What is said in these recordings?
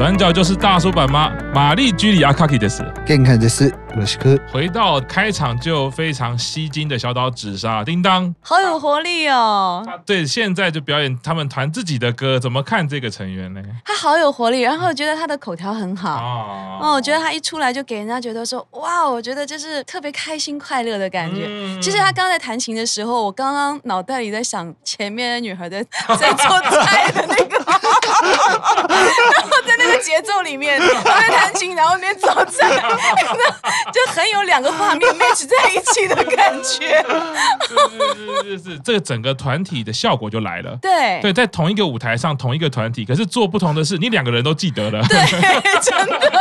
转角就是大叔版吗玛丽居里阿卡基的斯。健康的是罗西克。回到开场就非常吸睛的小岛紫砂，叮当，好有活力哦。对，现在就表演他们团自己的歌，怎么看这个成员呢？他好有活力，然后我觉得他的口条很好。哦，哦，我觉得他一出来就给人家觉得说，哇，我觉得就是特别开心快乐的感觉。嗯、其实他刚刚在弹琴的时候，我刚刚脑袋里在想前面的女孩在在做菜的那个。然后在那个奏里面，他在弹琴，然后 那边走在，就很有两个画面 match 在一起的感觉。是是是是，这个整个团体的效果就来了。对对，在同一个舞台上，同一个团体，可是做不同的事，你两个人都记得了。对，真的。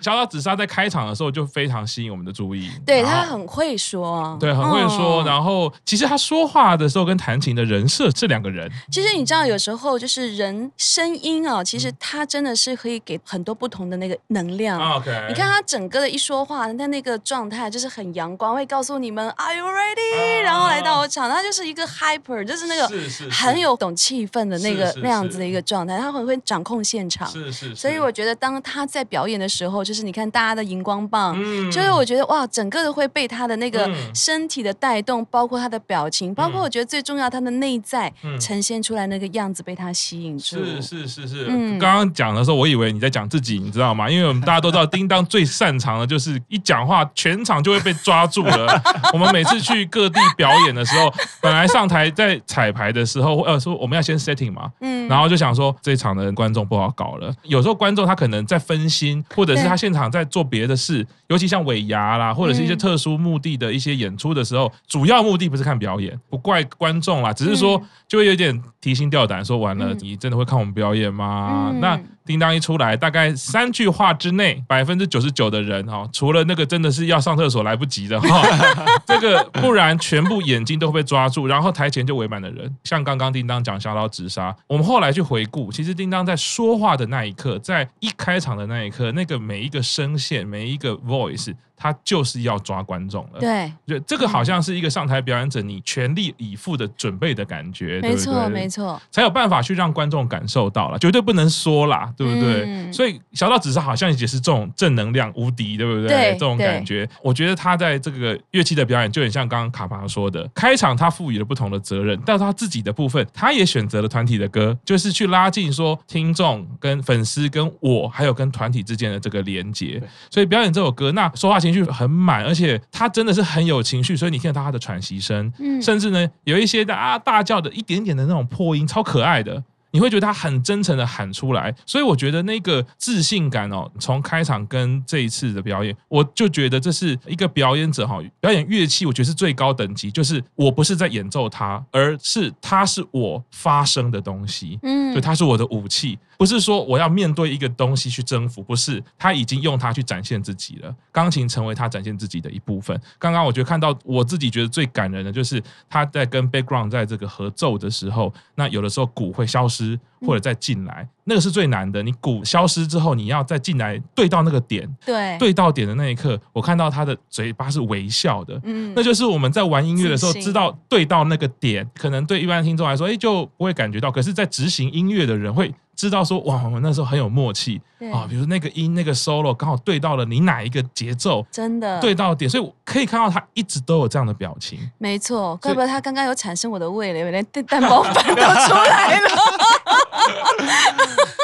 小岛紫砂在开场的时候就非常吸引我们的注意，对，他很会说，对，很会说。然后其实他说话的时候跟弹琴的人设是两个人。其实你知道，有时候就是人声音啊，其实他真的是可以给很多不同的那个能量。OK，你看他整个的一说话，他那个状态就是很阳光，会告诉你们 Are you ready？然后来到我场，他就是一个 hyper，就是那个很有懂气氛的那个那样子的一个状态，他很会掌控现场。是是。所以我觉得当他在表演的时候，就是你看大家的荧光棒，嗯、就是我觉得哇，整个都会被他的那个身体的带动，嗯、包括他的表情，包括我觉得最重要他的内在呈现出来那个样子被他吸引住。是是是是，嗯、刚刚讲的时候，我以为你在讲自己，你知道吗？因为我们大家都知道，叮当最擅长的就是一讲话，全场就会被抓住了。我们每次去各地表演的时候，本来上台在彩排的时候，呃，说我们要先 setting 嘛，嗯，然后就想说这一场的观众不好搞了。有时候观众他可能在分心，或者是他现场在。做别的事，尤其像尾牙啦，或者是一些特殊目的的一些演出的时候，嗯、主要目的不是看表演，不怪观众啦，只是说就会有点提心吊胆，说完了，你真的会看我们表演吗？嗯、那。叮当一出来，大概三句话之内，百分之九十九的人哈，除了那个真的是要上厕所来不及的哈，这个不然全部眼睛都会被抓住，然后台前就围满了人。像刚刚叮当讲小刀直杀，我们后来去回顾，其实叮当在说话的那一刻，在一开场的那一刻，那个每一个声线，每一个 voice。他就是要抓观众了，对，就这个好像是一个上台表演者，你全力以赴的准备的感觉，没错，没错，才有办法去让观众感受到了，绝对不能说啦，对不对？嗯、所以小岛只是好像也是这种正能量无敌，对不对？对，这种感觉，我觉得他在这个乐器的表演就很像刚刚卡巴说的，开场他赋予了不同的责任，但是他自己的部分，他也选择了团体的歌，就是去拉近说听众跟粉丝跟我还有跟团体之间的这个连接，所以表演这首歌，那说话情绪很满，而且他真的是很有情绪，所以你听到他的喘息声，嗯、甚至呢有一些的啊大叫的一点点的那种破音，超可爱的。你会觉得他很真诚的喊出来，所以我觉得那个自信感哦，从开场跟这一次的表演，我就觉得这是一个表演者哈，表演乐器，我觉得是最高等级，就是我不是在演奏它，而是它是我发声的东西，嗯，就它是我的武器，不是说我要面对一个东西去征服，不是，他已经用它去展现自己了，钢琴成为他展现自己的一部分。刚刚我觉得看到我自己觉得最感人的就是他在跟 background 在这个合奏的时候，那有的时候鼓会消失。或者再进来，那个是最难的。你鼓消失之后，你要再进来对到那个点，对，对到点的那一刻，我看到他的嘴巴是微笑的，嗯，那就是我们在玩音乐的时候知道对到那个点，可能对一般听众来说，哎，就不会感觉到。可是，在执行音乐的人会知道说，哇，我们那时候很有默契啊。比如那个音，那个 solo 刚好对到了你哪一个节奏，真的对到点，所以我可以看到他一直都有这样的表情。没错，怪不得他刚刚有产生我的味蕾，连蛋包饭都出来了。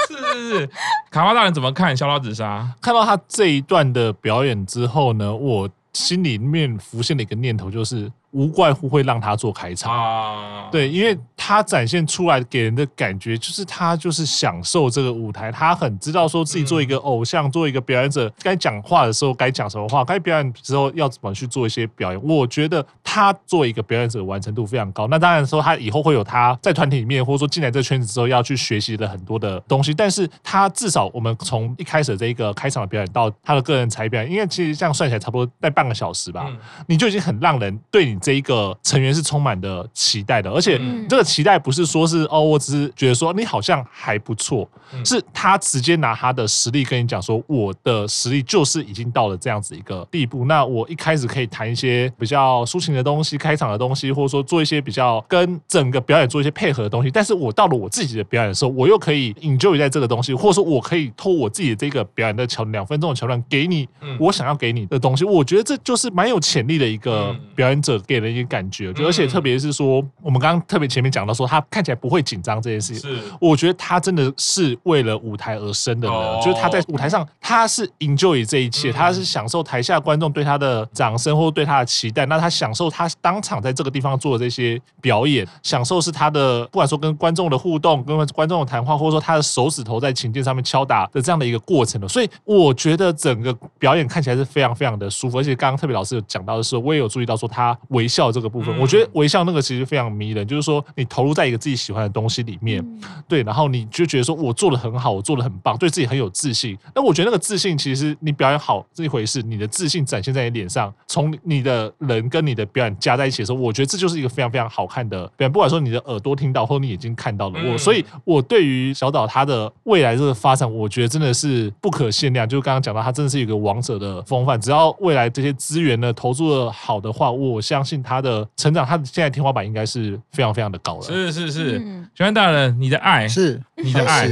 是是是，卡巴大人怎么看小老紫砂？看到他这一段的表演之后呢，我心里面浮现了一个念头，就是。无怪乎会让他做开场，啊、对，因为他展现出来给人的感觉就是他就是享受这个舞台，他很知道说自己做一个偶像，嗯、做一个表演者，该讲话的时候该讲什么话，该表演的时候要怎么去做一些表演。我觉得他做一个表演者完成度非常高。那当然说他以后会有他在团体里面，或者说进来这个圈子之后要去学习的很多的东西，但是他至少我们从一开始的这一个开场的表演到他的个人才表演，因为其实这样算起来差不多在半个小时吧，嗯、你就已经很让人对你。这一个成员是充满的期待的，而且这个期期待不是说是哦，我只是觉得说你好像还不错，嗯、是他直接拿他的实力跟你讲说，我的实力就是已经到了这样子一个地步。那我一开始可以谈一些比较抒情的东西，开场的东西，或者说做一些比较跟整个表演做一些配合的东西。但是我到了我自己的表演的时候，我又可以 enjoy 在这个东西，或者说我可以偷我自己的这个表演的桥两分钟的桥段给你，我想要给你的东西。我觉得这就是蛮有潜力的一个表演者给人一个感觉。就而且特别是说，我们刚刚特别前面讲到说，他看起来不会紧张这件事情，是。我觉得他真的是为了舞台而生的人，就是他在舞台上他是 enjoy 这一切，他是享受台下观众对他的掌声或对他的期待，那他享受他当场在这个地方做的这些表演，享受是他的不管说跟观众的互动，跟观众的谈话，或者说他的手指头在琴键上面敲打的这样的一个过程。的，所以我觉得整个表演看起来是非常非常的舒服，而且刚刚特别老师有讲到的时候，我也有注意到说他微笑这个部分，我觉得微笑那个其实非常迷人，就是说你投入在一个自己喜欢的东西里面，对，然后你就觉得说我做的很好，我做的很棒，对自己很有自信。那我觉得那个自信其实你表演好这一回事，你的自信展现在你脸上，从你的人跟你的表演加在一起的时候，我觉得这就是一个非常非常好看的表演，不管说你的耳朵听到或你眼睛看到了我，所以我对于小岛他的未来这个发展，我觉得真的是不可限量。就刚刚讲到，他真的是一个王者的风范，只要未来这些资源呢投入的好的话，我相信他的成长，他现在天花板应该是非常非常的高了。是是是，玄、幻、大人，你的爱是。你的爱，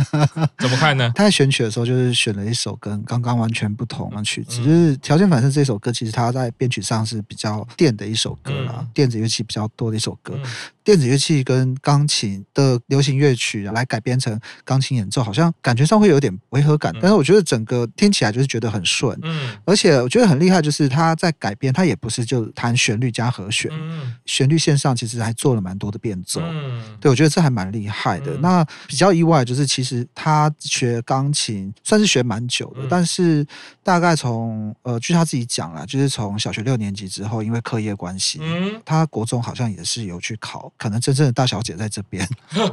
怎么看呢？他在选曲的时候就是选了一首跟刚刚完全不同的曲子，嗯、就是条件反射这首歌，其实他在编曲上是比较电的一首歌啦，嗯、电子乐器比较多的一首歌。嗯电子乐器跟钢琴的流行乐曲来改编成钢琴演奏，好像感觉上会有点违和感，但是我觉得整个听起来就是觉得很顺，嗯，而且我觉得很厉害，就是他在改编，他也不是就弹旋律加和弦，嗯，旋律线上其实还做了蛮多的变奏，嗯，对，我觉得这还蛮厉害的。那比较意外就是，其实他学钢琴算是学蛮久的，但是大概从呃，据他自己讲啦，就是从小学六年级之后，因为课业关系，嗯，他国中好像也是有去考。可能真正的大小姐在这边，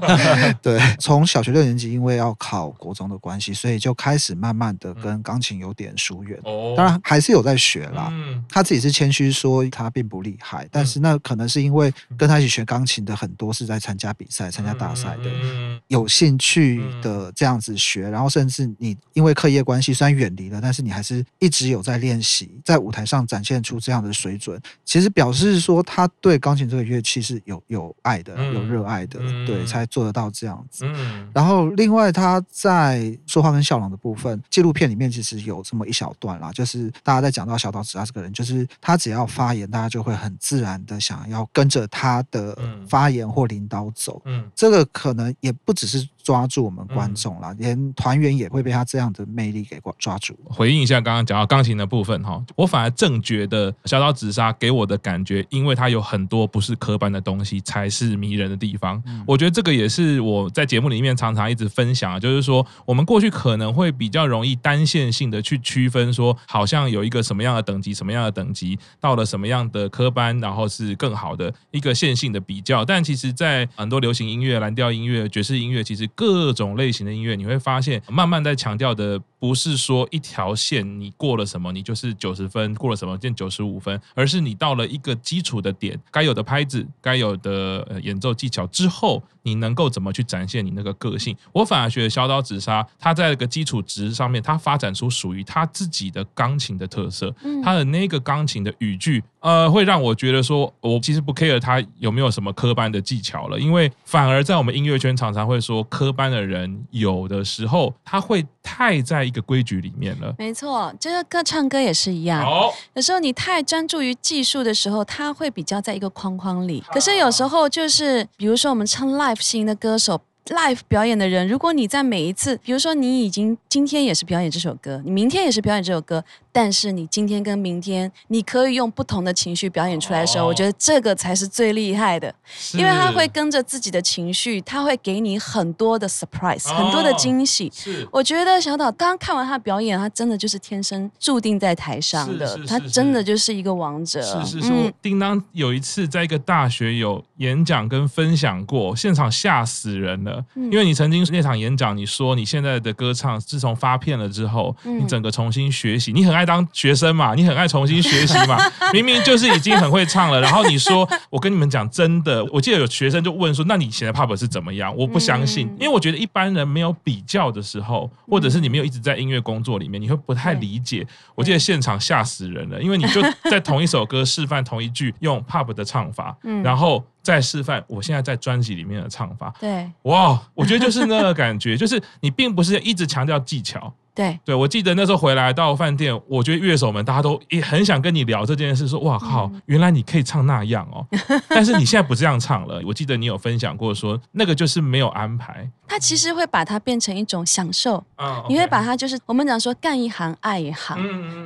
对，从小学六年级，因为要考国中的关系，所以就开始慢慢的跟钢琴有点疏远。哦，当然还是有在学啦。嗯，他自己是谦虚说他并不厉害，但是那可能是因为跟他一起学钢琴的很多是在参加比赛、参加大赛的，有兴趣的这样子学，然后甚至你因为课业关系虽然远离了，但是你还是一直有在练习，在舞台上展现出这样的水准，其实表示说他对钢琴这个乐器是有有。爱的有热爱的，嗯、对，才做得到这样子。嗯、然后，另外他在说话跟笑容的部分，纪录片里面其实有这么一小段啦，就是大家在讲到小岛直他这个人，就是他只要发言，大家就会很自然的想要跟着他的发言或领导走。嗯，这个可能也不只是。抓住我们观众啦，连团员也会被他这样的魅力给抓住。回应一下刚刚讲到钢琴的部分哈，我反而正觉得小岛紫砂给我的感觉，因为它有很多不是科班的东西，才是迷人的地方。我觉得这个也是我在节目里面常常一直分享，就是说我们过去可能会比较容易单线性的去区分，说好像有一个什么样的等级，什么样的等级到了什么样的科班，然后是更好的一个线性的比较。但其实，在很多流行音乐、蓝调音乐、爵士音乐，其实各种类型的音乐，你会发现，慢慢在强调的不是说一条线，你过了什么，你就是九十分；过了什么，变九十五分，而是你到了一个基础的点，该有的拍子，该有的演奏技巧之后，你能够怎么去展现你那个个性？我反而觉得小岛紫砂，它在一个基础值上面，它发展出属于它自己的钢琴的特色，它的那个钢琴的语句，呃，会让我觉得说，我其实不 care 他有没有什么科班的技巧了，因为反而在我们音乐圈常常会说科班的。人有的时候他会太在一个规矩里面了。没错，这个歌唱歌也是一样。好有时候你太专注于技术的时候，他会比较在一个框框里。可是有时候就是，比如说我们唱 live 型的歌手，live 表演的人，如果你在每一次，比如说你已经今天也是表演这首歌，你明天也是表演这首歌。但是你今天跟明天，你可以用不同的情绪表演出来的时候，我觉得这个才是最厉害的，因为他会跟着自己的情绪，他会给你很多的 surprise，很多的惊喜。是，我觉得小岛刚刚看完他表演，他真的就是天生注定在台上的，他真的就是一个王者。是是。是，叮当有一次在一个大学有演讲跟分享过，现场吓死人了，因为你曾经那场演讲，你说你现在的歌唱自从发片了之后，你整个重新学习，你很爱。爱当学生嘛，你很爱重新学习嘛。明明就是已经很会唱了，然后你说，我跟你们讲真的，我记得有学生就问说，那你写的 pop 是怎么样？我不相信，因为我觉得一般人没有比较的时候，或者是你没有一直在音乐工作里面，你会不太理解。我记得现场吓死人了，因为你就在同一首歌示范同一句用 pop 的唱法，然后。再示范我现在在专辑里面的唱法，对，哇，我觉得就是那个感觉，就是你并不是一直强调技巧。对对，我记得那时候回来到饭店，我觉得乐手们大家都也很想跟你聊这件事，说哇靠，原来你可以唱那样哦，但是你现在不这样唱了。我记得你有分享过说，那个就是没有安排。他其实会把它变成一种享受，你会把它就是我们讲说干一行爱一行。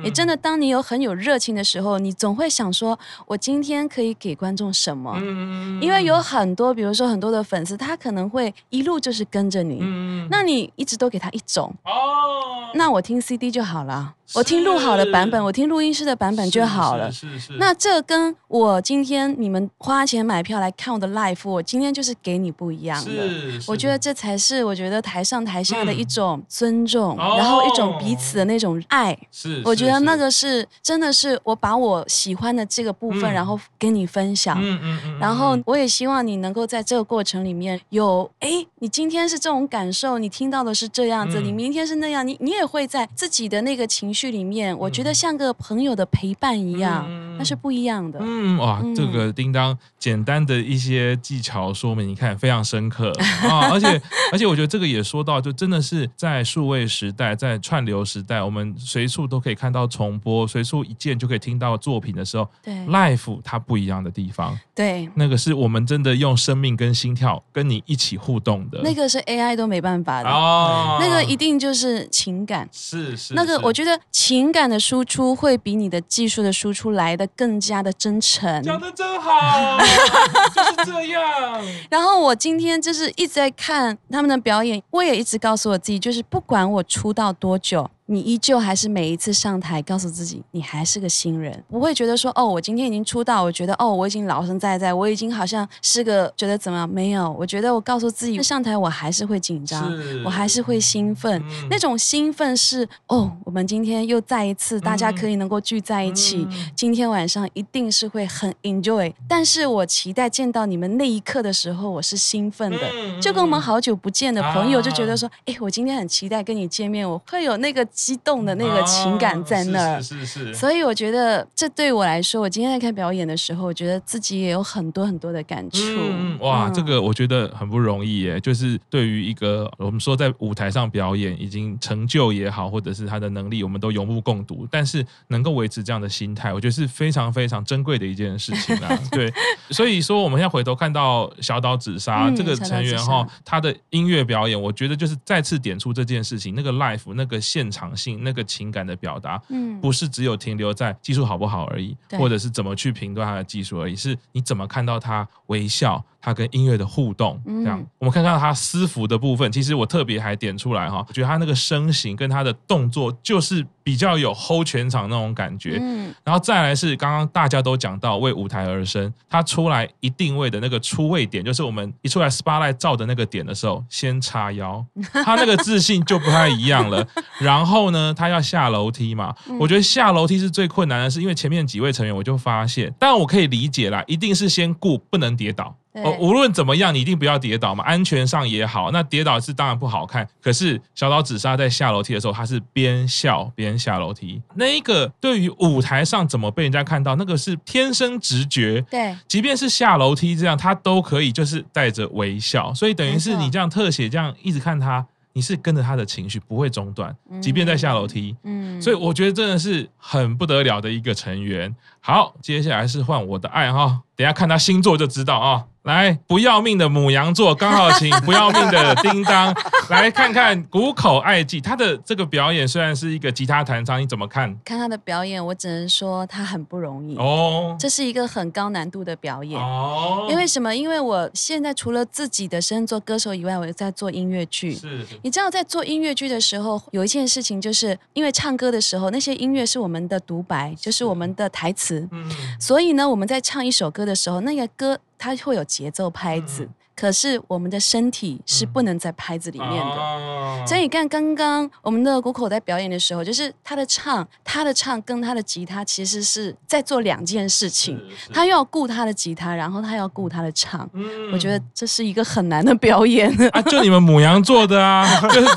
你真的当你有很有热情的时候，你总会想说，我今天可以给观众什么？因为有很多，比如说很多的粉丝，他可能会一路就是跟着你，那你一直都给他一种哦。那我听 CD 就好了。我听录好的版本，我听录音室的版本就好了。是是是。那这跟我今天你们花钱买票来看我的 live，我今天就是给你不一样的。是是。我觉得这才是我觉得台上台下的一种尊重，然后一种彼此的那种爱。是。我觉得那个是真的是我把我喜欢的这个部分，然后跟你分享。嗯嗯嗯。然后我也希望你能够在这个过程里面有，哎，你今天是这种感受，你听到的是这样子，你明天是那样，你你也会在自己的那个情绪。里面，我觉得像个朋友的陪伴一样，嗯、那是不一样的。嗯，哇，嗯、这个叮当简单的一些技巧说明，你看非常深刻啊！而且，而且我觉得这个也说到，就真的是在数位时代，在串流时代，我们随处都可以看到重播，随处一键就可以听到作品的时候，对，life 它不一样的地方，对，那个是我们真的用生命跟心跳跟你一起互动的，那个是 AI 都没办法的哦，那个一定就是情感，是是，那个我觉得。情感的输出会比你的技术的输出来的更加的真诚。讲的真好，就是这样。然后我今天就是一直在看他们的表演，我也一直告诉我自己，就是不管我出道多久。你依旧还是每一次上台告诉自己，你还是个新人，不会觉得说哦，我今天已经出道，我觉得哦，我已经老生在在，我已经好像是个觉得怎么样？没有，我觉得我告诉自己上台我还是会紧张，我还是会兴奋，嗯、那种兴奋是哦，我们今天又再一次大家可以能够聚在一起，嗯、今天晚上一定是会很 enjoy。但是我期待见到你们那一刻的时候，我是兴奋的，嗯、就跟我们好久不见的朋友就觉得说，哎、啊，我今天很期待跟你见面，我会有那个。激动的那个情感在那儿，是是是，所以我觉得这对我来说，我今天在看表演的时候，我觉得自己也有很多很多的感触。嗯哇，这个我觉得很不容易耶，就是对于一个我们说在舞台上表演已经成就也好，或者是他的能力，我们都有目共睹，但是能够维持这样的心态，我觉得是非常非常珍贵的一件事情啊。对，所以说我们现在回头看到小岛紫砂这个成员哈，他的音乐表演，我觉得就是再次点出这件事情，那个 life 那个现场。性那个情感的表达，嗯，不是只有停留在技术好不好而已，或者是怎么去评断他的技术而已，是你怎么看到他微笑。他跟音乐的互动，这样、嗯、我们看到他私服的部分。其实我特别还点出来哈，我觉得他那个身形跟他的动作，就是比较有 hold 全场那种感觉。嗯，然后再来是刚刚大家都讲到为舞台而生，他出来一定位的那个出位点，就是我们一出来 spotlight 照的那个点的时候，先叉腰，他那个自信就不太一样了。然后呢，他要下楼梯嘛，我觉得下楼梯是最困难的，是因为前面几位成员我就发现，但我可以理解啦，一定是先顾不能跌倒。哦，无论怎么样，你一定不要跌倒嘛，安全上也好。那跌倒是当然不好看。可是小岛紫砂在下楼梯的时候，他是边笑边下楼梯。那一个对于舞台上怎么被人家看到，那个是天生直觉。对，即便是下楼梯这样，他都可以就是带着微笑。所以等于是你这样特写这样一直看他，你是跟着他的情绪不会中断，即便在下楼梯。嗯，所以我觉得真的是很不得了的一个成员。好，接下来是换我的爱哈，等下看他星座就知道啊。来，不要命的母羊座刚好请不要命的叮当来看看谷口爱纪，他的这个表演虽然是一个吉他弹唱，你怎么看？看他的表演，我只能说他很不容易哦，这是一个很高难度的表演哦。因为什么？因为我现在除了自己的身做歌手以外，我又在做音乐剧。是，你知道在做音乐剧的时候，有一件事情，就是因为唱歌的时候，那些音乐是我们的独白，就是我们的台词。嗯，所以呢，我们在唱一首歌的时候，那个歌。它会有节奏拍子，可是我们的身体是不能在拍子里面的。哦、所以你看，刚刚我们的谷口在表演的时候，就是他的唱，他的唱跟他的吉他其实是在做两件事情。他又要顾他的吉他，然后他要顾他的唱。嗯、我觉得这是一个很难的表演。啊，就你们母羊做的啊，就是。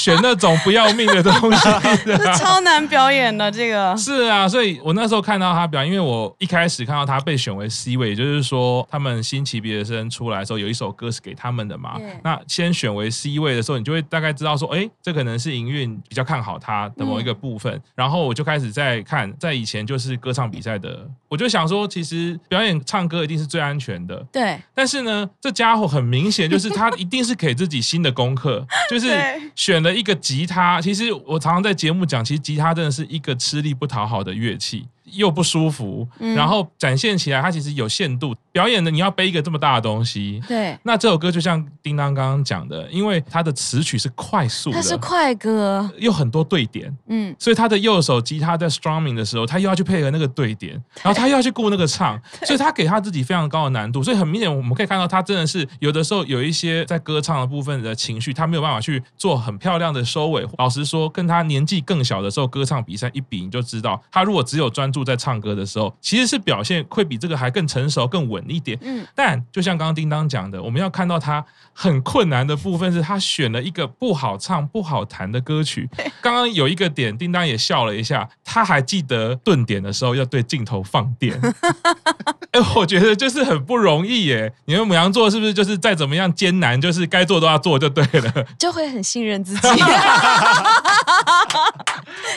选那种不要命的东西，超难表演的这个。是啊，所以我那时候看到他表演，因为我一开始看到他被选为 C 位，也就是说他们新奇别的生出来的时候有一首歌是给他们的嘛。那先选为 C 位的时候，你就会大概知道说，哎，这可能是营运比较看好他的某一个部分。然后我就开始在看，在以前就是歌唱比赛的，我就想说，其实表演唱歌一定是最安全的。对。但是呢，这家伙很明显就是他一定是给自己新的功课，就是 选了。一个吉他，其实我常常在节目讲，其实吉他真的是一个吃力不讨好的乐器。又不舒服，然后展现起来它其实有限度。表演的你要背一个这么大的东西，对。那这首歌就像叮当刚刚讲的，因为它的词曲是快速的，它是快歌，有很多对点，嗯，所以他的右手吉他在 strumming 的时候，他又要去配合那个对点，然后他又要去顾那个唱，所以他给他自己非常高的难度。所以很明显我们可以看到，他真的是有的时候有一些在歌唱的部分的情绪，他没有办法去做很漂亮的收尾。老实说，跟他年纪更小的时候歌唱比赛一比，你就知道，他如果只有专注在唱歌的时候，其实是表现会比这个还更成熟、更稳一点。嗯，但就像刚刚叮当讲的，我们要看到他很困难的部分是他选了一个不好唱、不好弹的歌曲。刚刚有一个点，叮当也笑了一下，他还记得顿点的时候要对镜头放电。哎，我觉得就是很不容易耶。你们母羊座是不是就是再怎么样艰难，就是该做都要做就对了，就会很信任自己，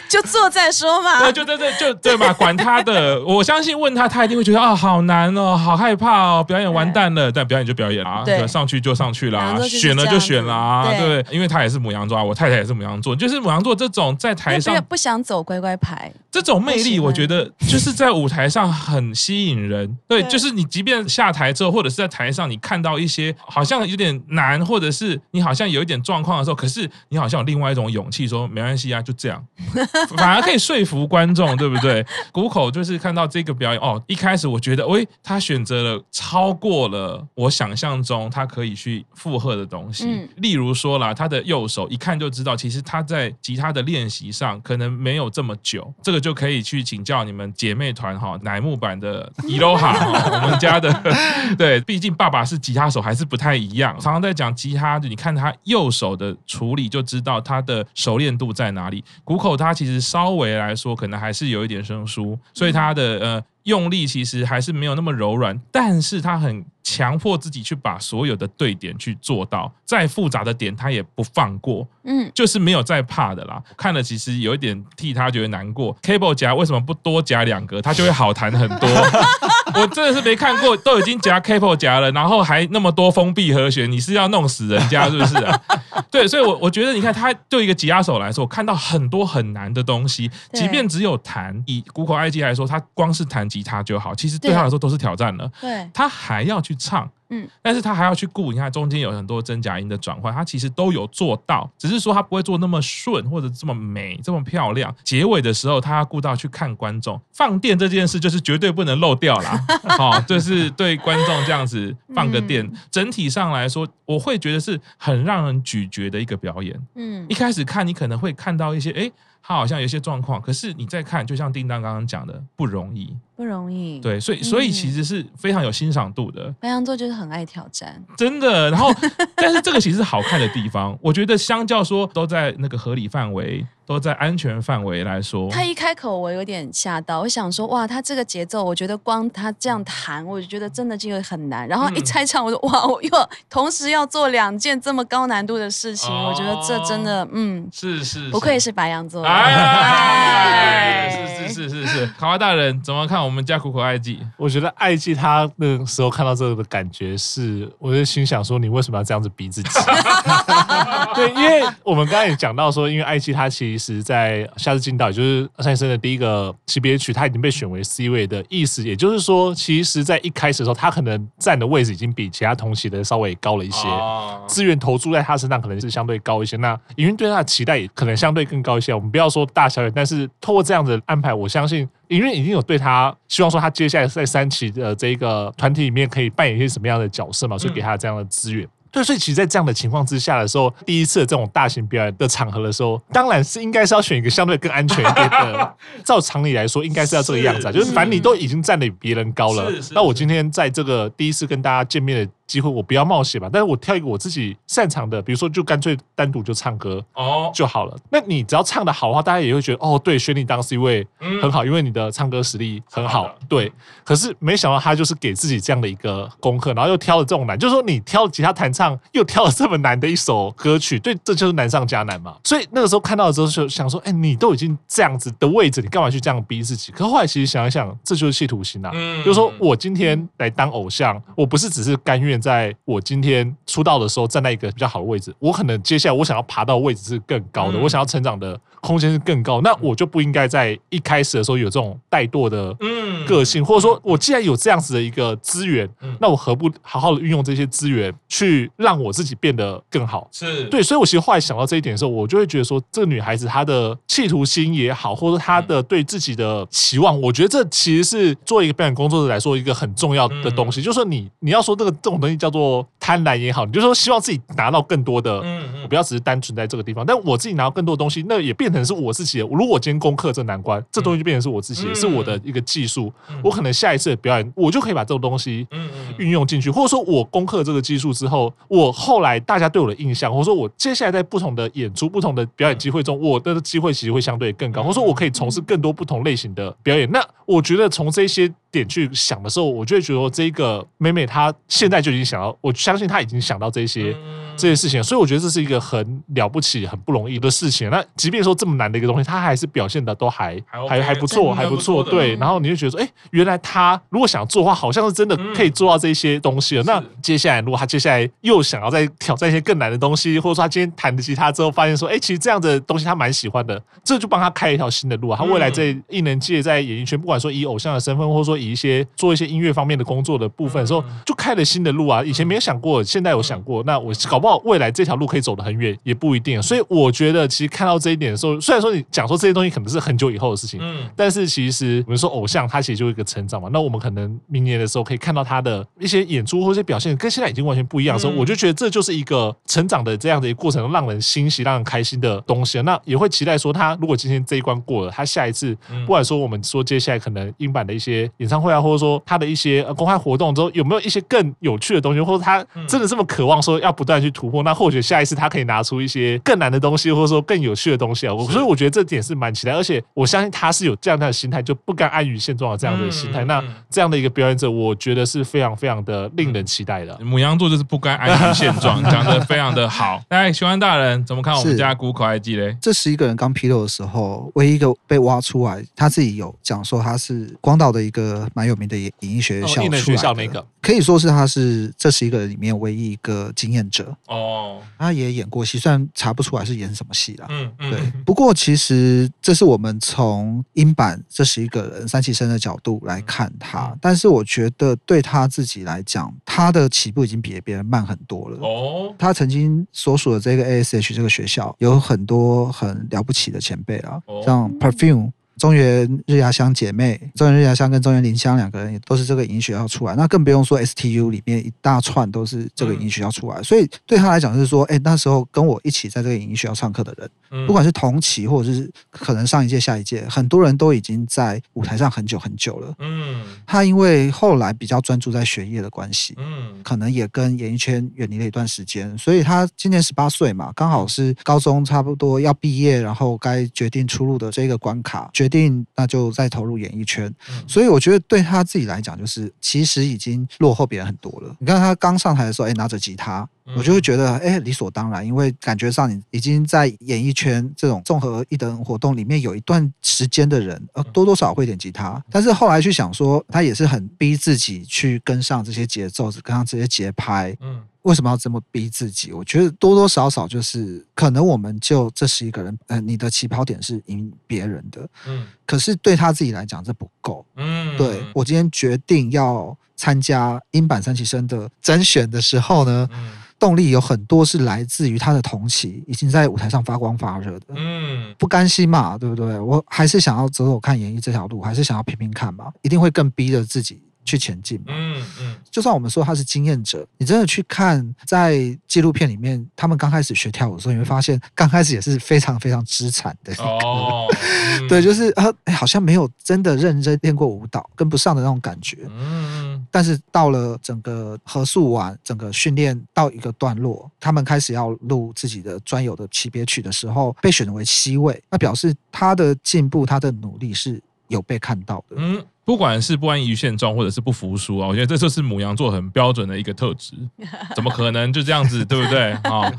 就做再说嘛。对，就对对就对嘛，管他的。我相信问他，他一定会觉得啊、哦，好难哦，好害怕哦，表演完蛋了。但表演就表演啊，对，上去就上去啦，选了就选了啊，对，因为他也是母羊座，我太太也是母羊座，就是母羊座这种在台上不想走乖乖牌，这种魅力，我觉得就是在舞台上很吸引人。对，就是你即便下台之后，或者是在台上，你看到一些好像有点难，或者是你好像有一点状况的时候，可是你好像有另外一种勇气说没关系啊，就这样，反而可以说服观众，对不对？谷口就是看。到这个表演哦，一开始我觉得，喂，他选择了超过了我想象中他可以去负荷的东西。嗯、例如说啦，他的右手一看就知道，其实他在吉他的练习上可能没有这么久。这个就可以去请教你们姐妹团哈，乃木坂的伊罗哈，我们家的 对，毕竟爸爸是吉他手，还是不太一样。常常在讲吉他，你看他右手的处理就知道他的熟练度在哪里。谷口他其实稍微来说，可能还是有一点生疏，所以他的。呃，用力其实还是没有那么柔软，但是他很强迫自己去把所有的对点去做到，再复杂的点他也不放过，嗯，就是没有再怕的啦。看了其实有一点替他觉得难过，cable 夹为什么不多夹两个，他就会好弹很多。我真的是没看过，都已经夹 cable 夹了，然后还那么多封闭和弦，你是要弄死人家是不是啊？对，所以，我我觉得，你看他对一个吉他手来说，我看到很多很难的东西，即便只有弹，以谷口爱姬来说，他光是弹吉他就好，其实对他来说都是挑战了。对，他还要去唱。嗯，但是他还要去顾，你看中间有很多真假音的转换，他其实都有做到，只是说他不会做那么顺或者这么美、这么漂亮。结尾的时候，他要顾到去看观众放电这件事，就是绝对不能漏掉啦。好、哦，就是对观众这样子放个电。整体上来说，我会觉得是很让人咀嚼的一个表演。嗯，一开始看你可能会看到一些，哎，他好像有一些状况，可是你再看，就像叮当刚刚讲的，不容易。不容易，对，所以所以其实是非常有欣赏度的。白羊座就是很爱挑战，真的。然后，但是这个其实是好看的地方，我觉得相较说都在那个合理范围，都在安全范围来说。他一开口，我有点吓到，我想说哇，他这个节奏，我觉得光他这样弹，我就觉得真的这个很难。然后一拆唱，我说哇，我又同时要做两件这么高难度的事情，我觉得这真的，嗯，是是，不愧是白羊座。哎，是 是是是是，卡哇大人怎么看我们？家苦苦爱记，我觉得爱记他那个时候看到这个的感觉是，我就心想说，你为什么要这样子逼自己？对，因为我们刚才也讲到说，因为爱记他其实在夏日进到，也就是三井寿的第一个级别曲，他已经被选为 C 位的意思，也就是说，其实在一开始的时候，他可能站的位置已经比其他同期的稍微高了一些，资源投注在他身上可能是相对高一些，那营运对他的期待也可能相对更高一些。我们不要说大小眼，但是透过这样的安排，我相信。因为已经有对他希望说他接下来在三期的这个团体里面可以扮演一些什么样的角色嘛，所以给他这样的资源。对，所以其实，在这样的情况之下的时候，第一次这种大型表演的场合的时候，当然是应该是要选一个相对更安全一点的。照常理来说，应该是要这个样子啊，就是反正你都已经站得比别人高了，那我今天在这个第一次跟大家见面的。机会我不要冒险吧，但是我挑一个我自己擅长的，比如说就干脆单独就唱歌哦就好了。那你只要唱的好的话，大家也会觉得哦，对，选你当 C 位很好，因为你的唱歌实力很好。对，可是没想到他就是给自己这样的一个功课，然后又挑了这种难，就是说你挑吉他弹唱又挑了这么难的一首歌曲，对，这就是难上加难嘛。所以那个时候看到的时候就想说，哎，你都已经这样子的位置，你干嘛去这样逼自己？可后来其实想一想，这就是企图心啊。就是说我今天来当偶像，我不是只是甘愿在我今天出道的时候站在一个比较好的位置，我可能接下来我想要爬到的位置是更高的，我想要成长的空间是更高，那我就不应该在一开始的时候有这种怠惰的个性，或者说我既然有这样子的一个资源，那我何不好好的运用这些资源去让我自己变得更好？是。对，所以我其实后来想到这一点的时候，我就会觉得说，这个女孩子她的企图心也好，或者她的对自己的期望，我觉得这其实是作为一个表演工作者来说一个很重要的东西，就是说你你要说这个这种东西叫做。贪婪也好，你就说希望自己拿到更多的，嗯，我不要只是单纯在这个地方，但我自己拿到更多的东西，那也变成是我自己的。如果我今天攻克这难关，这东西就变成是我自己的，是我的一个技术。我可能下一次的表演，我就可以把这种东西运用进去，或者说我攻克这个技术之后，我后来大家对我的印象，或者说我接下来在不同的演出、不同的表演机会中，我的机会其实会相对更高，或者说我可以从事更多不同类型的表演。那我觉得从这些。点去想的时候，我就会觉得，这个妹妹她现在就已经想到，我相信她已经想到这些这些事情，所以我觉得这是一个很了不起、很不容易的事情。那即便说这么难的一个东西，他还是表现的都还还还不错，还不错。对，然后你就觉得说，哎，原来他如果想做的话，好像是真的可以做到这些东西了。那接下来，如果他接下来又想要再挑战一些更难的东西，或者说他今天弹的吉他之后发现说，哎，其实这样的东西他蛮喜欢的，这就帮他开一条新的路啊。他未来在艺能界、在演艺圈，不管说以偶像的身份，或者说以一些做一些音乐方面的工作的部分的时候，就开了新的路啊！以前没有想过，现在有想过。那我搞不好未来这条路可以走得很远，也不一定。所以我觉得，其实看到这一点的时候，虽然说你讲说这些东西可能是很久以后的事情，嗯，但是其实我们说偶像，他其实就一个成长嘛。那我们可能明年的时候可以看到他的一些演出或一些表现，跟现在已经完全不一样的时候，我就觉得这就是一个成长的这样的一个过程，让人欣喜、让人开心的东西。那也会期待说，他如果今天这一关过了，他下一次，不管说我们说接下来可能英版的一些演唱会啊，或者说他的一些。些公开活动之后有没有一些更有趣的东西，或者他真的这么渴望说要不断去突破？那或许下一次他可以拿出一些更难的东西，或者说更有趣的东西啊！我所以我觉得这点是蛮期待，而且我相信他是有这样的心态，就不甘安于现状的这样的心态。那这样的一个表演者，我觉得是非常非常的令人期待的。母羊座就是不甘安于现状，讲的非常的好。来，喜欢大人怎么看我们家古口爱鸡嘞？这十一个人刚披露的时候，唯一一个被挖出来，他自己有讲说他是广岛的一个蛮有名的演演艺学校出来。那个可以说是他是这十一个人里面唯一一个经验者哦，他也演过戏，虽然查不出来是演什么戏啦。嗯嗯，对。不过其实这是我们从英版这十一个人三期生的角度来看他，但是我觉得对他自己来讲，他的起步已经比别人慢很多了。哦，他曾经所属的这个 ASH 这个学校有很多很了不起的前辈啊，像 Perfume。中原日芽香姐妹，中原日芽香跟中原林香两个人也都是这个影学校出来，那更不用说 STU 里面一大串都是这个影学校出来，所以对他来讲是说，哎，那时候跟我一起在这个影学校上课的人，不管是同期或者是可能上一届、下一届，很多人都已经在舞台上很久很久了。嗯，他因为后来比较专注在学业的关系，嗯，可能也跟演艺圈远离了一段时间，所以他今年十八岁嘛，刚好是高中差不多要毕业，然后该决定出路的这个关卡，决。定那就再投入演艺圈，所以我觉得对他自己来讲，就是其实已经落后别人很多了。你看他刚上台的时候，哎，拿着吉他，我就会觉得，哎，理所当然，因为感觉上你已经在演艺圈这种综合一等活动里面有一段时间的人，呃，多多少少会点吉他。但是后来去想说，他也是很逼自己去跟上这些节奏，跟上这些节拍，嗯。为什么要这么逼自己？我觉得多多少少就是可能我们就这十一个人，呃，你的起跑点是赢别人的，嗯，可是对他自己来讲这不够，嗯，对，我今天决定要参加英版三期生的甄选的时候呢，嗯，动力有很多是来自于他的同期已经在舞台上发光发热的，嗯，不甘心嘛，对不对？我还是想要走走看演艺这条路，还是想要拼拼看嘛，一定会更逼着自己。去前进嘛，嗯嗯，就算我们说他是经验者，你真的去看在纪录片里面，他们刚开始学跳舞的时候，你会发现刚开始也是非常非常资产的哦，嗯、对，就是啊、呃，好像没有真的认真练过舞蹈，跟不上的那种感觉，嗯，但是到了整个合宿完，整个训练到一个段落，他们开始要录自己的专有的级别曲的时候，被选为 C 位，那表示他的进步，他的努力是有被看到的，嗯。不管是不安于现状，或者是不服输啊，我觉得这就是母羊座很标准的一个特质。怎么可能就这样子，对不对啊？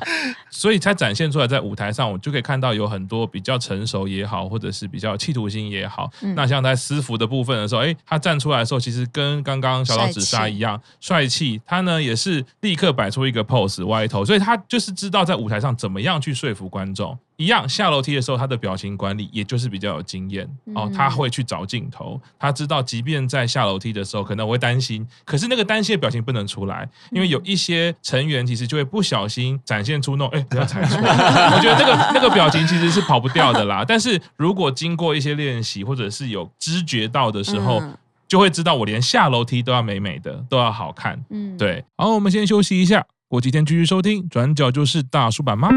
所以才展现出来，在舞台上，我就可以看到有很多比较成熟也好，或者是比较企图心也好。嗯、那像在私服的部分的时候，哎，他站出来的时候，其实跟刚刚小岛紫砂一样帅气。他呢也是立刻摆出一个 pose 歪头，所以他就是知道在舞台上怎么样去说服观众。一样下楼梯的时候，他的表情管理也就是比较有经验哦，他会去找镜头，他知道即便在下楼梯的时候，可能我会担心，可是那个担心的表情不能出来，因为有一些成员其实就会不小心展现出那种哎，不要踩错，我觉得那个那个表情其实是跑不掉的啦。但是如果经过一些练习，或者是有知觉到的时候，就会知道我连下楼梯都要美美的，都要好看。嗯，对。好，我们先休息一下，过几天继续收听，转角就是大叔版吗？